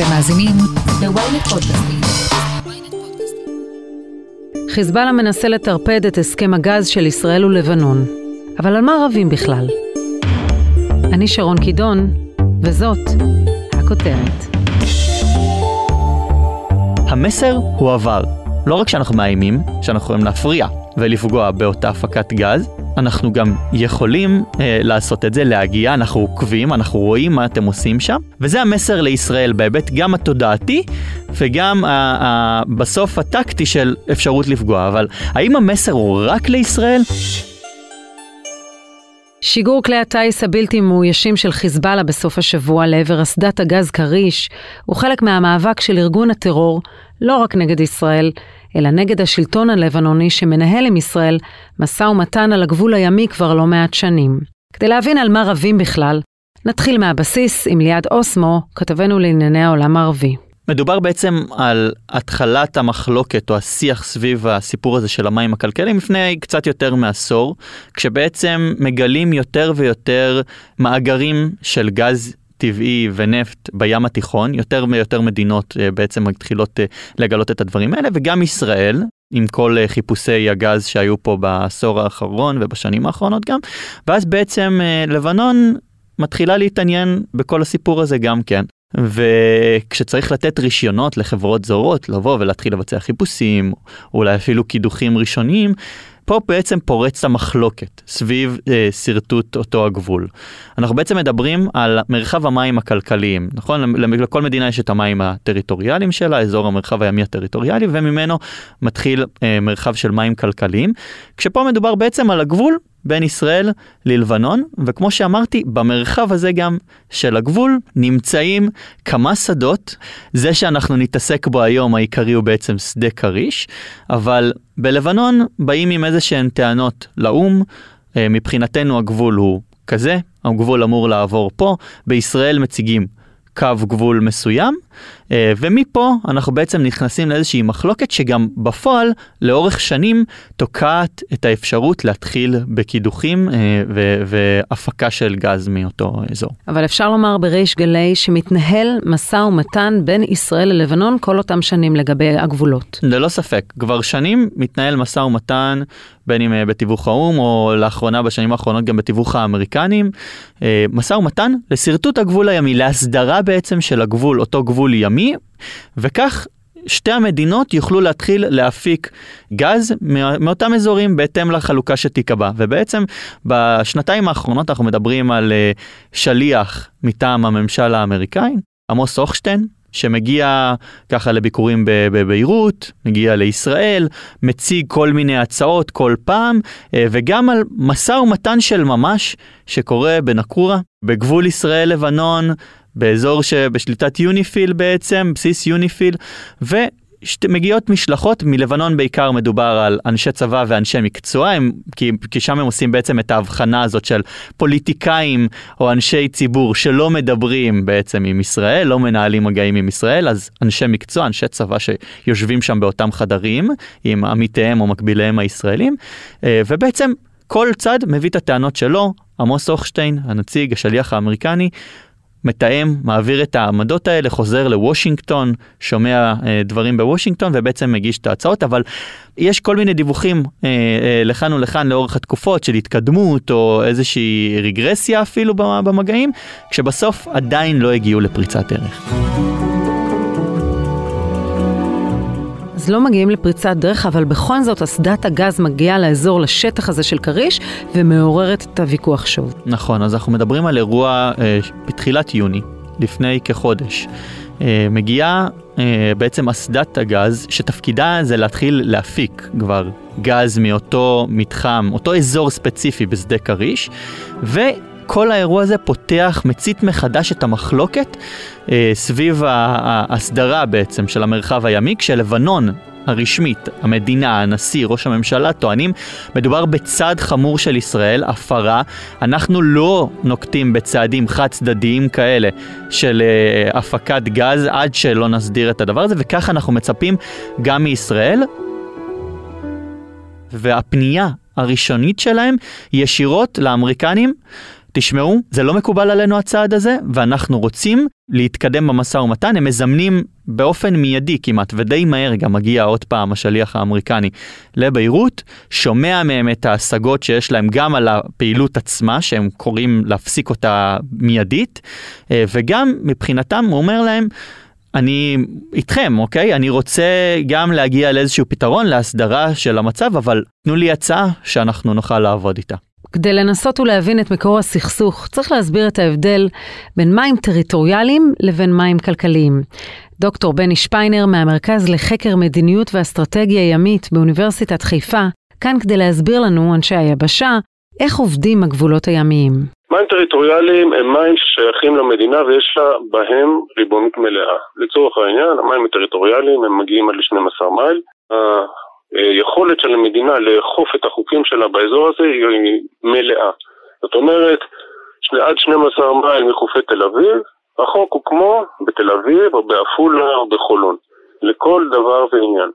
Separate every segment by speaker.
Speaker 1: אתם מאזינים ל-ynet פודקאסטים.
Speaker 2: חיזבאללה מנסה לטרפד את הסכם הגז של ישראל ולבנון. אבל על מה רבים בכלל? אני שרון קידון, וזאת הכותרת.
Speaker 3: המסר הועבר. לא רק שאנחנו מאיימים, שאנחנו יכולים להפריע ולפגוע באותה הפקת גז, אנחנו גם יכולים אה, לעשות את זה, להגיע, אנחנו עוקבים, אנחנו רואים מה אתם עושים שם, וזה המסר לישראל בהיבט גם התודעתי וגם ה- ה- בסוף הטקטי של אפשרות לפגוע, אבל האם המסר הוא רק לישראל?
Speaker 2: שיגור כלי הטיס הבלתי מאוישים של חיזבאללה בסוף השבוע לעבר אסדת הגז כריש הוא חלק מהמאבק של ארגון הטרור לא רק נגד ישראל, אלא נגד השלטון הלבנוני שמנהל עם ישראל משא ומתן על הגבול הימי כבר לא מעט שנים. כדי להבין על מה רבים בכלל, נתחיל מהבסיס עם ליעד אוסמו, כתבנו לענייני העולם הערבי.
Speaker 3: מדובר בעצם על התחלת המחלוקת או השיח סביב הסיפור הזה של המים הכלכליים לפני קצת יותר מעשור, כשבעצם מגלים יותר ויותר מאגרים של גז טבעי ונפט בים התיכון, יותר ויותר מדינות אה, בעצם מתחילות אה, לגלות את הדברים האלה, וגם ישראל, עם כל אה, חיפושי הגז שהיו פה בעשור האחרון ובשנים האחרונות גם, ואז בעצם לבנון מתחילה להתעניין בכל הסיפור הזה גם כן. וכשצריך לתת רישיונות לחברות זרות לבוא ולהתחיל לבצע חיפושים, אולי אפילו קידוחים ראשוניים, פה בעצם פורץ המחלוקת סביב אה, שרטוט אותו הגבול. אנחנו בעצם מדברים על מרחב המים הכלכליים, נכון? לכל מדינה יש את המים הטריטוריאליים שלה, אזור המרחב הימי הטריטוריאלי, וממנו מתחיל אה, מרחב של מים כלכליים, כשפה מדובר בעצם על הגבול בין ישראל ללבנון, וכמו שאמרתי, במרחב הזה גם של הגבול נמצאים כמה שדות. זה שאנחנו נתעסק בו היום העיקרי הוא בעצם שדה כריש, אבל בלבנון באים עם איזה שהן טענות לאו"ם, אה, מבחינתנו הגבול הוא כזה, הגבול אמור לעבור פה, בישראל מציגים קו גבול מסוים, ומפה אנחנו בעצם נכנסים לאיזושהי מחלוקת שגם בפועל לאורך שנים תוקעת את האפשרות להתחיל בקידוחים אה, והפקה של גז מאותו אזור.
Speaker 2: אבל אפשר לומר בריש גלי שמתנהל משא ומתן בין ישראל ללבנון כל אותם שנים לגבי הגבולות.
Speaker 3: ללא ספק, כבר שנים מתנהל משא ומתן בין אם אה, בתיווך האו"ם או לאחרונה בשנים האחרונות גם בתיווך האמריקנים, משא ומתן לשרטוט הגבול הימי, להסדרה בעצם של הגבול, אותו גבול ימי, וכך שתי המדינות יוכלו להתחיל להפיק גז מאותם אזורים בהתאם לחלוקה שתיקבע. ובעצם בשנתיים האחרונות אנחנו מדברים על אה, שליח מטעם הממשל האמריקאי, עמוס הוכשטיין, שמגיע ככה לביקורים בביירות, מגיע לישראל, מציג כל מיני הצעות כל פעם, אה, וגם על משא ומתן של ממש שקורה בנקורה, בגבול ישראל-לבנון, באזור שבשליטת יוניפיל בעצם, בסיס יוניפיל, ו... מגיעות משלחות, מלבנון בעיקר מדובר על אנשי צבא ואנשי מקצוע, הם, כי, כי שם הם עושים בעצם את ההבחנה הזאת של פוליטיקאים או אנשי ציבור שלא מדברים בעצם עם ישראל, לא מנהלים מגעים עם ישראל, אז אנשי מקצוע, אנשי צבא שיושבים שם באותם חדרים עם עמיתיהם או מקביליהם הישראלים, אה, ובעצם כל צד מביא את הטענות שלו, עמוס הוכשטיין, הנציג, השליח האמריקני, מתאם, מעביר את העמדות האלה, חוזר לוושינגטון, שומע אה, דברים בוושינגטון ובעצם מגיש את ההצעות, אבל יש כל מיני דיווחים אה, אה, לכאן ולכאן לאורך התקופות של התקדמות או איזושהי רגרסיה אפילו במגעים, כשבסוף עדיין לא הגיעו לפריצת דרך.
Speaker 2: אז לא מגיעים לפריצת דרך, אבל בכל זאת אסדת הגז מגיעה לאזור, לשטח הזה של כריש, ומעוררת את הוויכוח שוב.
Speaker 3: נכון, אז אנחנו מדברים על אירוע אה, בתחילת יוני, לפני כחודש. אה, מגיעה אה, בעצם אסדת הגז, שתפקידה זה להתחיל להפיק כבר גז מאותו מתחם, אותו אזור ספציפי בשדה כריש, ו... כל האירוע הזה פותח, מצית מחדש את המחלוקת אה, סביב ההסדרה בעצם של המרחב הימי, כשלבנון הרשמית, המדינה, הנשיא, ראש הממשלה, טוענים, מדובר בצעד חמור של ישראל, הפרה. אנחנו לא נוקטים בצעדים חד צדדיים כאלה של uh, הפקת גז עד שלא נסדיר את הדבר הזה, וככה אנחנו מצפים גם מישראל. והפנייה הראשונית שלהם ישירות לאמריקנים תשמעו, זה לא מקובל עלינו הצעד הזה, ואנחנו רוצים להתקדם במשא ומתן, הם מזמנים באופן מיידי כמעט, ודי מהר גם מגיע עוד פעם השליח האמריקני לביירות, שומע מהם את ההשגות שיש להם גם על הפעילות עצמה, שהם קוראים להפסיק אותה מיידית, אה, וגם מבחינתם הוא אומר להם, אני איתכם, אוקיי? אני רוצה גם להגיע לאיזשהו פתרון, להסדרה של המצב, אבל תנו לי הצעה שאנחנו נוכל לעבוד איתה.
Speaker 2: כדי לנסות ולהבין את מקור הסכסוך, צריך להסביר את ההבדל בין מים טריטוריאליים לבין מים כלכליים. דוקטור בני שפיינר מהמרכז לחקר מדיניות ואסטרטגיה ימית באוניברסיטת חיפה, כאן כדי להסביר לנו, אנשי היבשה, איך עובדים הגבולות הימיים.
Speaker 4: מים טריטוריאליים הם מים ששייכים למדינה ויש לה בהם ריבונות מלאה. לצורך העניין, המים הטריטוריאליים הם מגיעים עד ל-12 מייל. היכולת של המדינה לאכוף את החוקים שלה באזור הזה היא מלאה. זאת אומרת, עד 12 מייל מחופי תל אביב, החוק הוא כמו בתל אביב או בעפולה או בחולון, לכל דבר ועניין.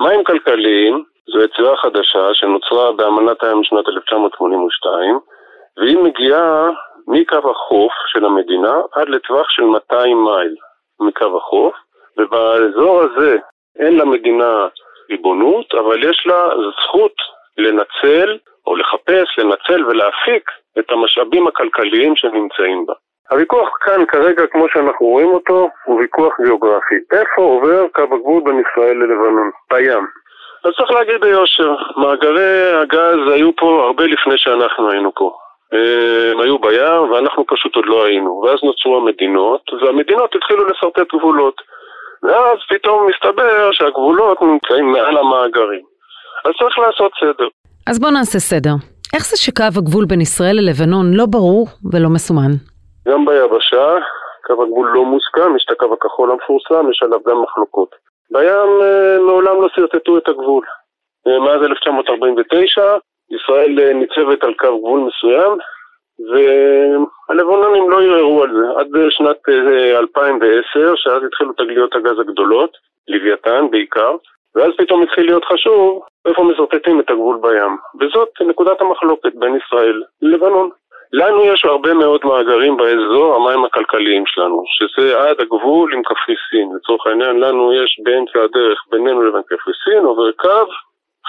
Speaker 4: מים כלכליים זו יצירה חדשה שנוצרה באמנת הים משנת 1982, והיא מגיעה מקו החוף של המדינה עד לטווח של 200 מייל מקו החוף, ובאזור הזה אין למדינה ריבונות, אבל יש לה זכות לנצל או לחפש, לנצל ולהפיק את המשאבים הכלכליים שנמצאים בה. הוויכוח כאן כרגע, כמו שאנחנו רואים אותו, הוא ויכוח גיאוגרפי. איפה עובר קו הגבול בין ישראל ללבנון? בים. אז צריך להגיד ביושר, מאגרי הגז היו פה הרבה לפני שאנחנו היינו פה. הם היו בים ואנחנו פשוט עוד לא היינו. ואז נוצרו המדינות, והמדינות התחילו לשרטט גבולות. ואז פתאום מסתבר שהגבולות נמצאים מעל המאגרים. אז צריך לעשות סדר.
Speaker 2: אז בואו נעשה סדר. איך זה שקו הגבול בין ישראל ללבנון לא ברור ולא מסומן?
Speaker 4: גם ביבשה, קו הגבול לא מוסכם, יש את הקו הכחול המפורסם, יש עליו גם מחלוקות. בים אה, מעולם לא שרטטו את הגבול. אה, מאז 1949 ישראל אה, ניצבת על קו גבול מסוים, והלבנונים לא ערערו על זה עד שנת 2010, שאז התחילו תגליות הגז הגדולות, לוויתן בעיקר, ואז פתאום התחיל להיות חשוב איפה משרטטים את הגבול בים. וזאת נקודת המחלוקת בין ישראל ללבנון. לנו יש הרבה מאוד מאגרים באזור המים הכלכליים שלנו, שזה עד הגבול עם קפריסין. לצורך העניין, לנו יש באמצע הדרך בינינו לבין קפריסין, עובר קו,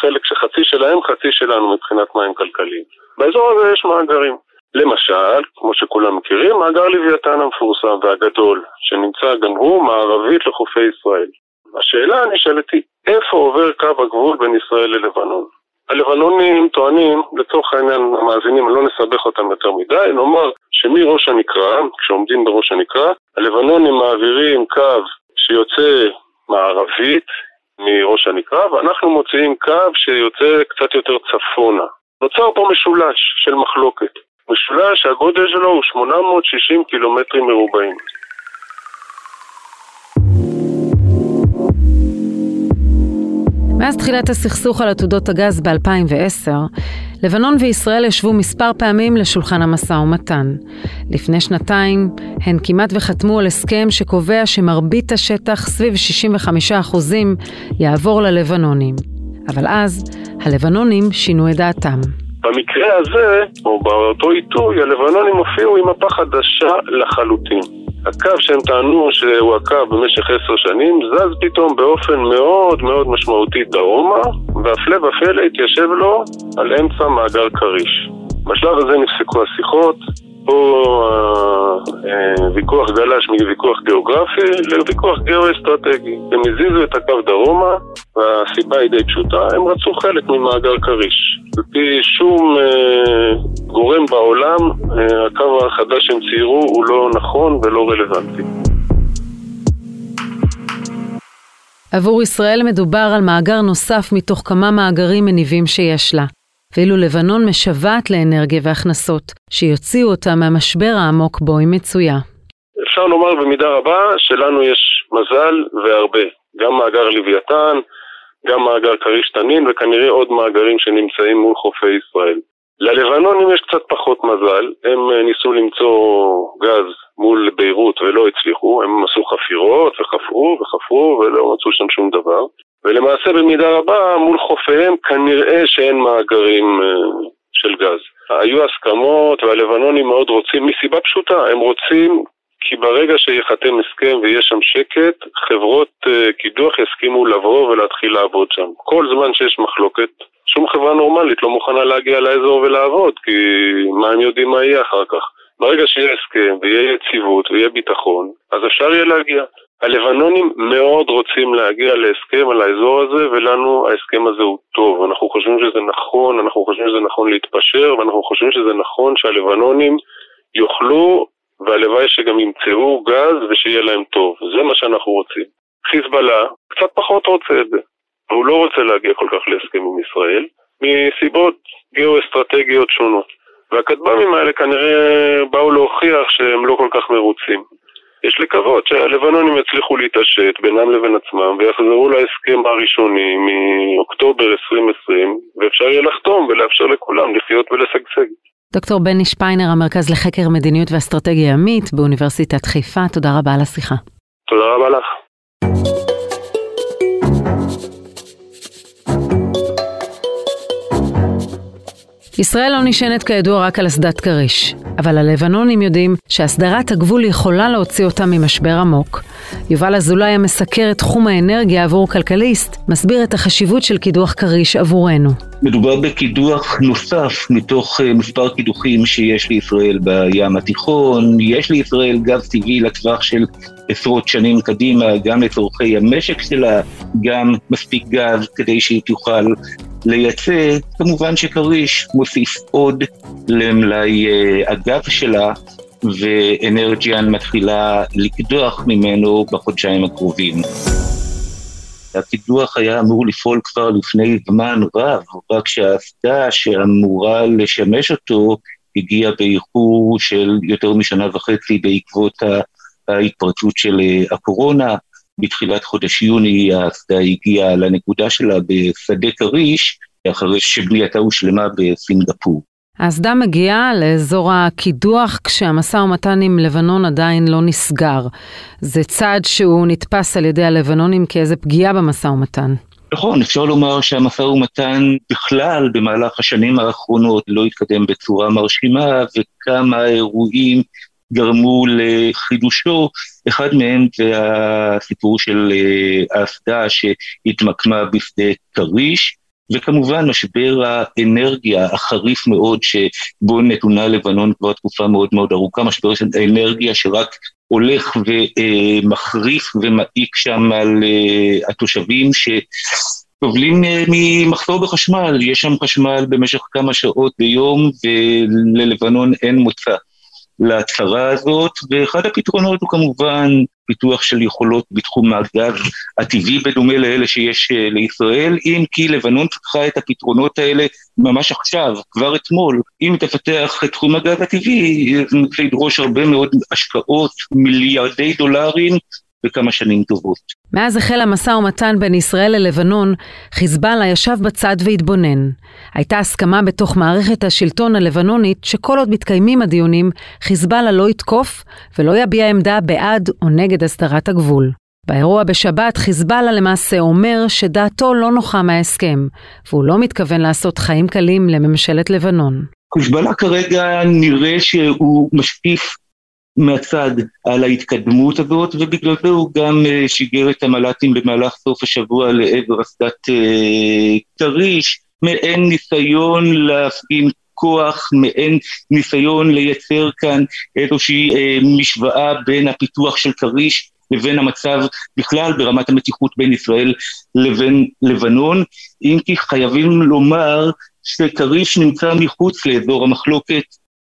Speaker 4: חלק שחצי שלהם, חצי שלנו מבחינת מים כלכליים. באזור הזה יש מאגרים. למשל, כמו שכולם מכירים, מאגר לוויתן המפורסם והגדול, שנמצא גם הוא מערבית לחופי ישראל. השאלה הנשאלת היא, איפה עובר קו הגבול בין ישראל ללבנון? הלבנונים טוענים, לצורך העניין המאזינים, לא נסבך אותם יותר מדי, נאמר שמראש הנקרה, כשעומדים בראש הנקרה, הלבנונים מעבירים קו שיוצא מערבית מראש הנקרה, ואנחנו מוציאים קו שיוצא קצת יותר צפונה. נוצר פה משולש של מחלוקת. משולש שהגודל שלו הוא 860 קילומטרים מרובעים.
Speaker 2: מאז תחילת הסכסוך על עתודות הגז ב-2010, לבנון וישראל ישבו מספר פעמים לשולחן המשא ומתן. לפני שנתיים הן כמעט וחתמו על הסכם שקובע שמרבית השטח, סביב 65%, יעבור ללבנונים. אבל אז, הלבנונים שינו את דעתם.
Speaker 4: במקרה הזה, או באותו עיתוי, הלבנונים הופיעו עם מפה חדשה לחלוטין. הקו שהם טענו שהוא הקו במשך עשר שנים, זז פתאום באופן מאוד מאוד משמעותי דרומה, והפלא ופלא התיישב לו על אמצע מאגר כריש. בשלב הזה נפסקו השיחות, פה הוויכוח אה, גלש מוויכוח גיאוגרפי לוויכוח גיאו-אסטרטגי. הם הזיזו את הקו דרומה, והסיבה היא די פשוטה, הם רצו חלק ממאגר כריש. על פי שום אה, גורם בעולם, אה, הקו החדש שהם ציירו הוא לא נכון ולא רלוונטי.
Speaker 2: עבור ישראל מדובר על מאגר נוסף מתוך כמה מאגרים מניבים שיש לה. ואילו לבנון משוועת לאנרגיה והכנסות, שיוציאו אותה מהמשבר העמוק בו היא מצויה.
Speaker 4: אפשר לומר במידה רבה שלנו יש מזל והרבה. גם מאגר לוויתן, גם מאגר כריש תנין וכנראה עוד מאגרים שנמצאים מול חופי ישראל. ללבנונים יש קצת פחות מזל, הם אה, ניסו למצוא גז מול ביירות ולא הצליחו, הם עשו חפירות וחפרו וחפרו ולא מצאו שם שום דבר. ולמעשה במידה רבה מול חופיהם כנראה שאין מאגרים אה, של גז. היו הסכמות והלבנונים מאוד רוצים מסיבה פשוטה, הם רוצים כי ברגע שייחתם הסכם ויהיה שם שקט, חברות uh, קידוח יסכימו לבוא ולהתחיל לעבוד שם. כל זמן שיש מחלוקת, שום חברה נורמלית לא מוכנה להגיע לאזור ולעבוד, כי מה הם יודעים מה יהיה אחר כך. ברגע שיהיה הסכם ויהיה יציבות ויהיה ביטחון, אז אפשר יהיה להגיע. הלבנונים מאוד רוצים להגיע להסכם על האזור הזה, ולנו ההסכם הזה הוא טוב. אנחנו חושבים שזה נכון, אנחנו חושבים שזה נכון להתפשר, ואנחנו חושבים שזה נכון שהלבנונים יוכלו, והלוואי שגם ימצאו גז ושיהיה להם טוב. זה מה שאנחנו רוצים. חיזבאללה קצת פחות רוצה את זה. הוא לא רוצה להגיע כל כך להסכם עם ישראל, מסיבות גיאו-אסטרטגיות שונות. והכטב"מים האלה כנראה באו להוכיח שהם לא כל כך מרוצים. יש לקוות שהלבנונים יצליחו להתעשת בינם לבין עצמם ויחזרו להסכם הראשוני מאוקטובר 2020 ואפשר יהיה לחתום ולאפשר לכולם לחיות ולשגשג.
Speaker 2: דוקטור בני שפיינר, המרכז לחקר מדיניות ואסטרטגיה ימית באוניברסיטת חיפה, תודה רבה על השיחה.
Speaker 4: תודה רבה לך.
Speaker 2: ישראל לא נשענת כידוע רק על אסדת כריש, אבל הלבנונים יודעים שהסדרת הגבול יכולה להוציא אותם ממשבר עמוק. יובל אזולאי המסקר את תחום האנרגיה עבור כלכליסט, מסביר את החשיבות של קידוח כריש עבורנו.
Speaker 5: מדובר בקידוח נוסף מתוך אה, מספר קידוחים שיש לישראל בים התיכון. יש לישראל גז טבעי לטווח של עשרות שנים קדימה, גם לצורכי המשק שלה, גם מספיק גז כדי שהיא תוכל לייצא, כמובן שכריש מוסיף עוד למלאי אה, הגב שלה, ואנרג'יאן מתחילה לקדוח ממנו בחודשיים הקרובים. הקידוח היה אמור לפעול כבר לפני זמן רב, רק שהאסדה שאמורה לשמש אותו הגיעה באיחור של יותר משנה וחצי בעקבות ההתפרצות של אה, הקורונה. בתחילת חודש יוני האסדה הגיעה לנקודה שלה בשדה כריש, אחרי שבנייתה הושלמה בסינגפור.
Speaker 2: האסדה מגיעה לאזור הקידוח כשהמשא ומתן עם לבנון עדיין לא נסגר. זה צעד שהוא נתפס על ידי הלבנונים כאיזה פגיעה במשא ומתן.
Speaker 5: נכון, אפשר לומר שהמשא ומתן בכלל במהלך השנים האחרונות לא התקדם בצורה מרשימה וכמה אירועים גרמו לחידושו, אחד מהם זה הסיפור של אה, האסדה שהתמקמה בשדה כריש, וכמובן משבר האנרגיה החריף מאוד שבו נתונה לבנון כבר תקופה מאוד מאוד ארוכה, משבר של האנרגיה שרק הולך ומחריף ומעיק שם על אה, התושבים ש... סובלים אה, ממחסור בחשמל, יש שם חשמל במשך כמה שעות ביום וללבנון אין מוצא. להצהרה הזאת, ואחד הפתרונות הוא כמובן פיתוח של יכולות בתחום הגז הטבעי בדומה לאלה שיש אה, לישראל, אם כי לבנון צריכה את הפתרונות האלה ממש עכשיו, כבר אתמול. אם תפתח את תחום הגז הטבעי, זה ידרוש הרבה מאוד השקעות, מיליארדי דולרים, בכמה שנים טובות.
Speaker 2: מאז החל המשא ומתן בין ישראל ללבנון, חיזבאללה ישב בצד והתבונן. הייתה הסכמה בתוך מערכת השלטון הלבנונית שכל עוד מתקיימים הדיונים, חיזבאללה לא יתקוף ולא יביע עמדה בעד או נגד הסדרת הגבול. באירוע בשבת חיזבאללה למעשה אומר שדעתו לא נוחה מההסכם, והוא לא מתכוון לעשות חיים קלים לממשלת לבנון.
Speaker 5: חיזבאללה כרגע נראה שהוא משקיף מהצד על ההתקדמות הזאת, ובגלל זה הוא גם אה, שיגר את המל"טים במהלך סוף השבוע לעבר אסדת אה, כריש, מעין ניסיון להפגין כוח, מעין ניסיון לייצר כאן איזושהי אה, משוואה בין הפיתוח של כריש לבין המצב בכלל ברמת המתיחות בין ישראל לבין לבנון, אם כי חייבים לומר שכריש נמצא מחוץ לאזור המחלוקת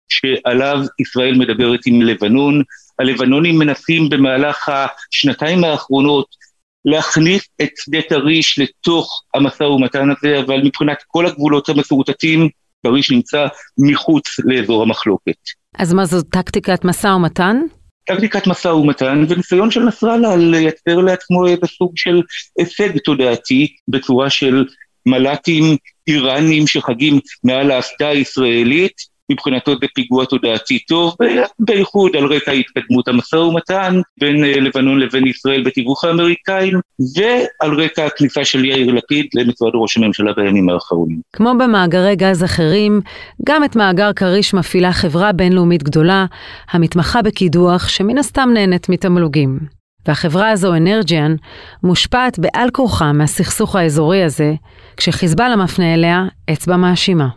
Speaker 5: שעליו ישראל מדברת עם לבנון. הלבנונים מנסים במהלך השנתיים האחרונות להכניס את שדה כריש לתוך המשא ומתן הזה, אבל מבחינת כל הגבולות המסורטטים, כריש נמצא מחוץ לאזור המחלוקת.
Speaker 2: אז מה זו טקטיקת משא ומתן?
Speaker 5: טקטיקת משא ומתן וניסיון של נסראללה לייצר לעצמו איזה סוג של הישג תודעתי בצורה של מל"טים איראנים שחגים מעל האסדה הישראלית מבחינתו זה פיגוע תודעתי טוב, בייחוד על רקע התקדמות המשא ומתן בין אה, לבנון לבין ישראל בתיווך האמריקאים, ועל רקע הכניסה של יאיר לפיד למשרד ראש הממשלה בימים האחרונים.
Speaker 2: כמו במאגרי גז אחרים, גם את מאגר כריש מפעילה חברה בינלאומית גדולה, המתמחה בקידוח, שמן הסתם נהנית מתמלוגים. והחברה הזו, אנרג'יאן, מושפעת בעל כורחה מהסכסוך האזורי הזה, כשחיזבאללה מפנה אליה אצבע מאשימה.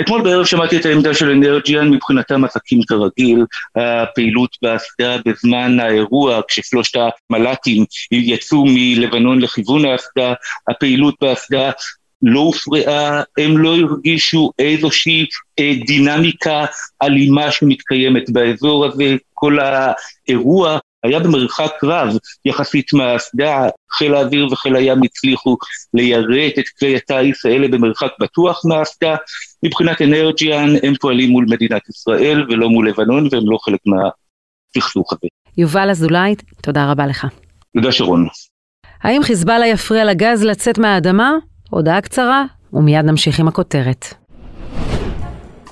Speaker 5: אתמול בערב שמעתי את העמדה של אנרג'יאן, מבחינתם עסקים כרגיל, הפעילות באסדה בזמן האירוע, כששלושת המל"טים יצאו מלבנון לכיוון האסדה, הפעילות באסדה לא הופרעה, הם לא הרגישו איזושהי אה, דינמיקה אלימה שמתקיימת באזור הזה, כל האירוע היה במרחק רב יחסית מהאסדה, חיל האוויר וחיל הים הצליחו ליירט את כלי הטיס האלה במרחק בטוח מהאסדה. מבחינת אנרג'יאן הם פועלים מול מדינת ישראל ולא מול לבנון והם לא חלק מהסכסוך הזה.
Speaker 2: יובל אזולאי, תודה רבה לך.
Speaker 5: תודה שרון.
Speaker 2: האם חיזבאללה יפריע לגז לצאת מהאדמה? הודעה קצרה, ומיד נמשיך עם הכותרת.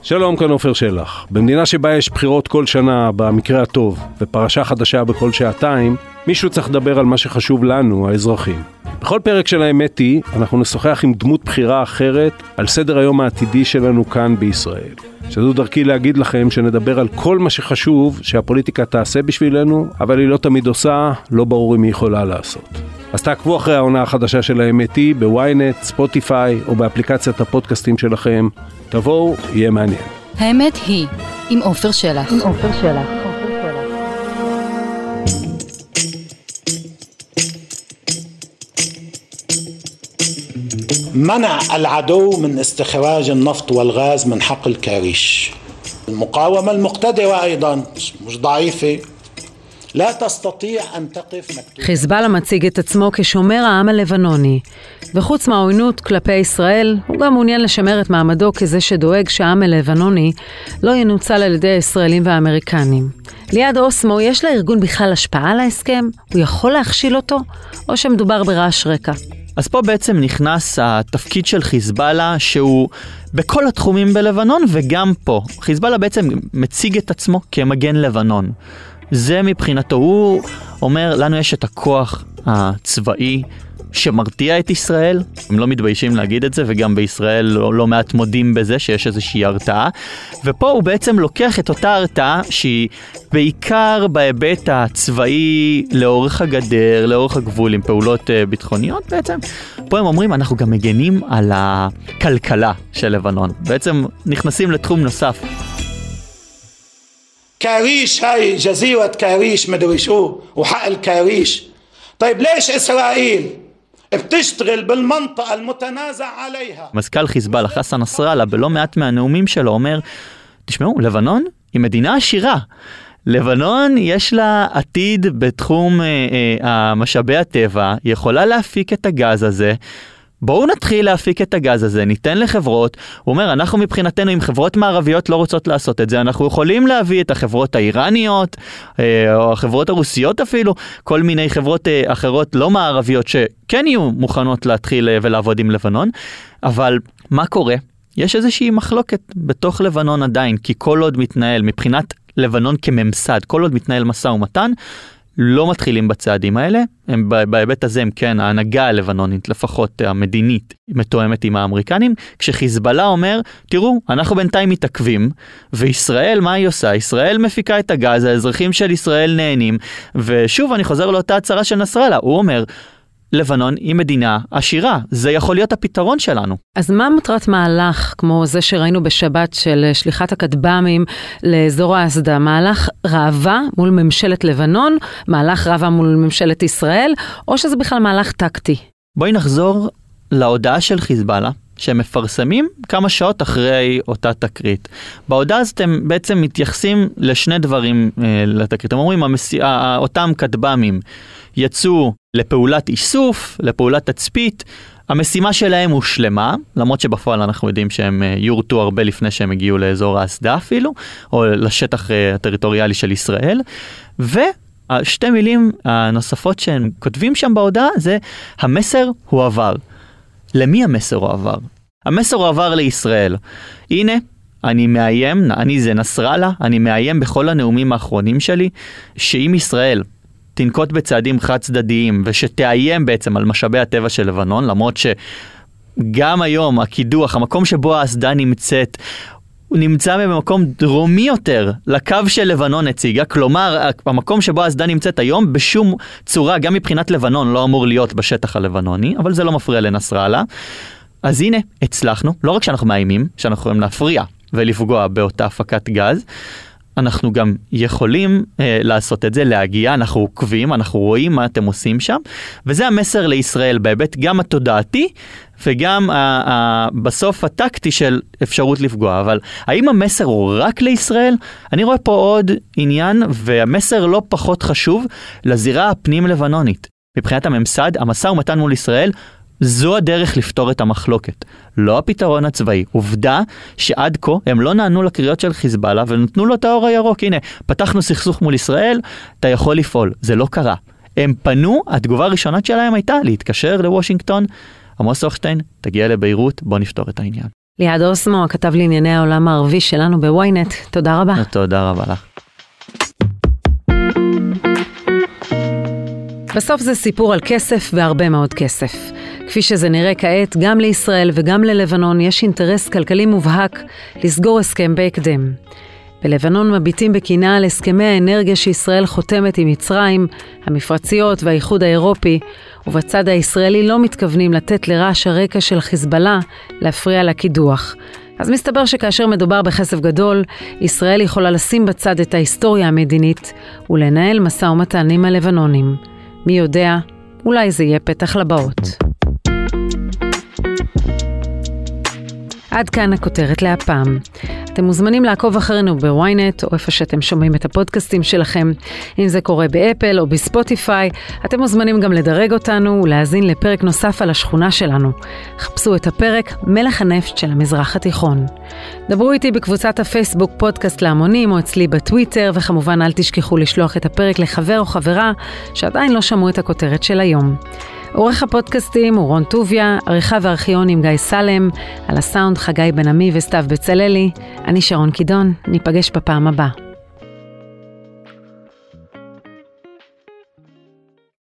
Speaker 6: שלום, כאן עופר שלח. במדינה שבה יש בחירות כל שנה, במקרה הטוב, ופרשה חדשה בכל שעתיים, מישהו צריך לדבר על מה שחשוב לנו, האזרחים. בכל פרק של האמת היא, אנחנו נשוחח עם דמות בחירה אחרת על סדר היום העתידי שלנו כאן בישראל. שזו דרכי להגיד לכם שנדבר על כל מה שחשוב שהפוליטיקה תעשה בשבילנו, אבל היא לא תמיד עושה, לא ברור אם היא יכולה לעשות. אז תעקבו אחרי העונה החדשה של האמת היא בוויינט, ספוטיפיי או באפליקציית הפודקאסטים שלכם. תבואו, יהיה מעניין.
Speaker 1: האמת היא, עם עופר שלח. עם עופר שלח.
Speaker 7: منع العدو من استخراج النفط والغاز من حقل كاريش المقاومة المقتدرة أيضا مش ضعيفة لا تستطيع أن تقف مكتوب
Speaker 2: חיזבאללה מציג את עצמו כשומר העם הלבנוני, וחוץ מהעוינות כלפי ישראל, הוא גם מעוניין לשמר את מעמדו כזה שדואג שהעם הלבנוני לא ינוצל על ידי הישראלים והאמריקנים. ליד אוסמו, יש לארגון בכלל השפעה על ההסכם? הוא יכול להכשיל אותו? או שמדובר ברעש רקע?
Speaker 3: אז פה בעצם נכנס התפקיד של חיזבאללה שהוא בכל התחומים בלבנון וגם פה. חיזבאללה בעצם מציג את עצמו כמגן לבנון. זה מבחינתו, הוא אומר, לנו יש את הכוח הצבאי שמרתיע את ישראל, הם לא מתביישים להגיד את זה, וגם בישראל לא, לא מעט מודים בזה שיש איזושהי הרתעה. ופה הוא בעצם לוקח את אותה הרתעה שהיא בעיקר בהיבט הצבאי לאורך הגדר, לאורך הגבול עם פעולות uh, ביטחוניות בעצם. פה הם אומרים, אנחנו גם מגנים על הכלכלה של לבנון. בעצם נכנסים לתחום נוסף.
Speaker 7: كاريش هاي جزيرة كاريش مدري شو وحقل كاريش طيب ليش إسرائيل
Speaker 3: מזכ"ל חיזבאללה, חסן נסראללה, בלא מעט מהנאומים שלו אומר, תשמעו, לבנון היא מדינה עשירה. לבנון יש לה עתיד בתחום אה, אה, משאבי הטבע, יכולה להפיק את הגז הזה. בואו נתחיל להפיק את הגז הזה, ניתן לחברות, הוא אומר, אנחנו מבחינתנו, אם חברות מערביות לא רוצות לעשות את זה, אנחנו יכולים להביא את החברות האיראניות, אה, או החברות הרוסיות אפילו, כל מיני חברות אה, אחרות לא מערביות שכן יהיו מוכנות להתחיל אה, ולעבוד עם לבנון, אבל מה קורה? יש איזושהי מחלוקת בתוך לבנון עדיין, כי כל עוד מתנהל מבחינת לבנון כממסד, כל עוד מתנהל משא ומתן, לא מתחילים בצעדים האלה, הם בהיבט הזה הם כן, ההנהגה הלבנונית, לפחות המדינית, מתואמת עם האמריקנים, כשחיזבאללה אומר, תראו, אנחנו בינתיים מתעכבים, וישראל, מה היא עושה? ישראל מפיקה את הגז, האזרחים של ישראל נהנים, ושוב, אני חוזר לאותה הצהרה של נסראללה, הוא אומר, לבנון היא מדינה עשירה, זה יכול להיות הפתרון שלנו.
Speaker 2: אז מה מטרת מהלך כמו זה שראינו בשבת של שליחת הכטב"מים לאזור האסדה? מהלך ראווה מול ממשלת לבנון, מהלך ראווה מול ממשלת ישראל, או שזה בכלל מהלך טקטי?
Speaker 3: בואי נחזור להודעה של חיזבאללה. שהם מפרסמים כמה שעות אחרי אותה תקרית. בהודעה הזאת הם בעצם מתייחסים לשני דברים אה, לתקרית. הם אומרים, המסי... אותם כטב"מים יצאו לפעולת איסוף, לפעולת תצפית. המשימה שלהם הושלמה, למרות שבפועל אנחנו יודעים שהם אה, יורטו הרבה לפני שהם הגיעו לאזור האסדה אפילו, או לשטח אה, הטריטוריאלי של ישראל. והשתי מילים הנוספות שהם כותבים שם בהודעה זה המסר הועבר. למי המסר הועבר? המסר הועבר לישראל. הנה, אני מאיים, אני זה נסראללה, אני מאיים בכל הנאומים האחרונים שלי, שאם ישראל תנקוט בצעדים חד צדדיים ושתאיים בעצם על משאבי הטבע של לבנון, למרות שגם היום הקידוח, המקום שבו האסדה נמצאת, הוא נמצא במקום דרומי יותר לקו של לבנון הציגה, כלומר המקום שבו האסדה נמצאת היום בשום צורה, גם מבחינת לבנון, לא אמור להיות בשטח הלבנוני, אבל זה לא מפריע לנסראללה. אז הנה, הצלחנו, לא רק שאנחנו מאיימים, שאנחנו יכולים להפריע ולפגוע באותה הפקת גז, אנחנו גם יכולים אה, לעשות את זה, להגיע, אנחנו עוקבים, אנחנו רואים מה אתם עושים שם, וזה המסר לישראל בהיבט גם התודעתי וגם ה, ה, בסוף הטקטי של אפשרות לפגוע. אבל האם המסר הוא רק לישראל? אני רואה פה עוד עניין, והמסר לא פחות חשוב, לזירה הפנים-לבנונית. מבחינת הממסד, המשא ומתן מול ישראל זו הדרך לפתור את המחלוקת, לא הפתרון הצבאי. עובדה שעד כה הם לא נענו לקריאות של חיזבאללה ונתנו לו את האור הירוק. הנה, פתחנו סכסוך מול ישראל, אתה יכול לפעול. זה לא קרה. הם פנו, התגובה הראשונה שלהם הייתה להתקשר לוושינגטון. עמוס הוכשטיין, תגיע לביירות, בוא נפתור את העניין.
Speaker 2: ליעד אוסמו, הכתב לענייני העולם הערבי שלנו בוויינט, תודה רבה.
Speaker 3: תודה רבה לך.
Speaker 2: בסוף זה סיפור על כסף והרבה מאוד כסף. כפי שזה נראה כעת, גם לישראל וגם ללבנון יש אינטרס כלכלי מובהק לסגור הסכם בהקדם. בלבנון מביטים בקנאה על הסכמי האנרגיה שישראל חותמת עם מצרים, המפרציות והאיחוד האירופי, ובצד הישראלי לא מתכוונים לתת לרעש הרקע של חיזבאללה להפריע לקידוח. אז מסתבר שכאשר מדובר בכסף גדול, ישראל יכולה לשים בצד את ההיסטוריה המדינית ולנהל משא ומתן עם הלבנונים. מי יודע, אולי זה יהיה פתח לבאות. עד כאן הכותרת להפעם. אתם מוזמנים לעקוב אחרינו בוויינט, או איפה שאתם שומעים את הפודקאסטים שלכם. אם זה קורה באפל או בספוטיפיי, אתם מוזמנים גם לדרג אותנו ולהאזין לפרק נוסף על השכונה שלנו. חפשו את הפרק מלך הנפט של המזרח התיכון. דברו איתי בקבוצת הפייסבוק פודקאסט להמונים או אצלי בטוויטר, וכמובן אל תשכחו לשלוח את הפרק לחבר או חברה שעדיין לא שמעו את הכותרת של היום. עורך הפודקאסטים הוא רון טוביה, עריכה וארכיון עם גיא סלם, על הסאונד חגי בן עמי וסתיו בצללי. אני שרון קידון, ניפגש בפעם הבאה.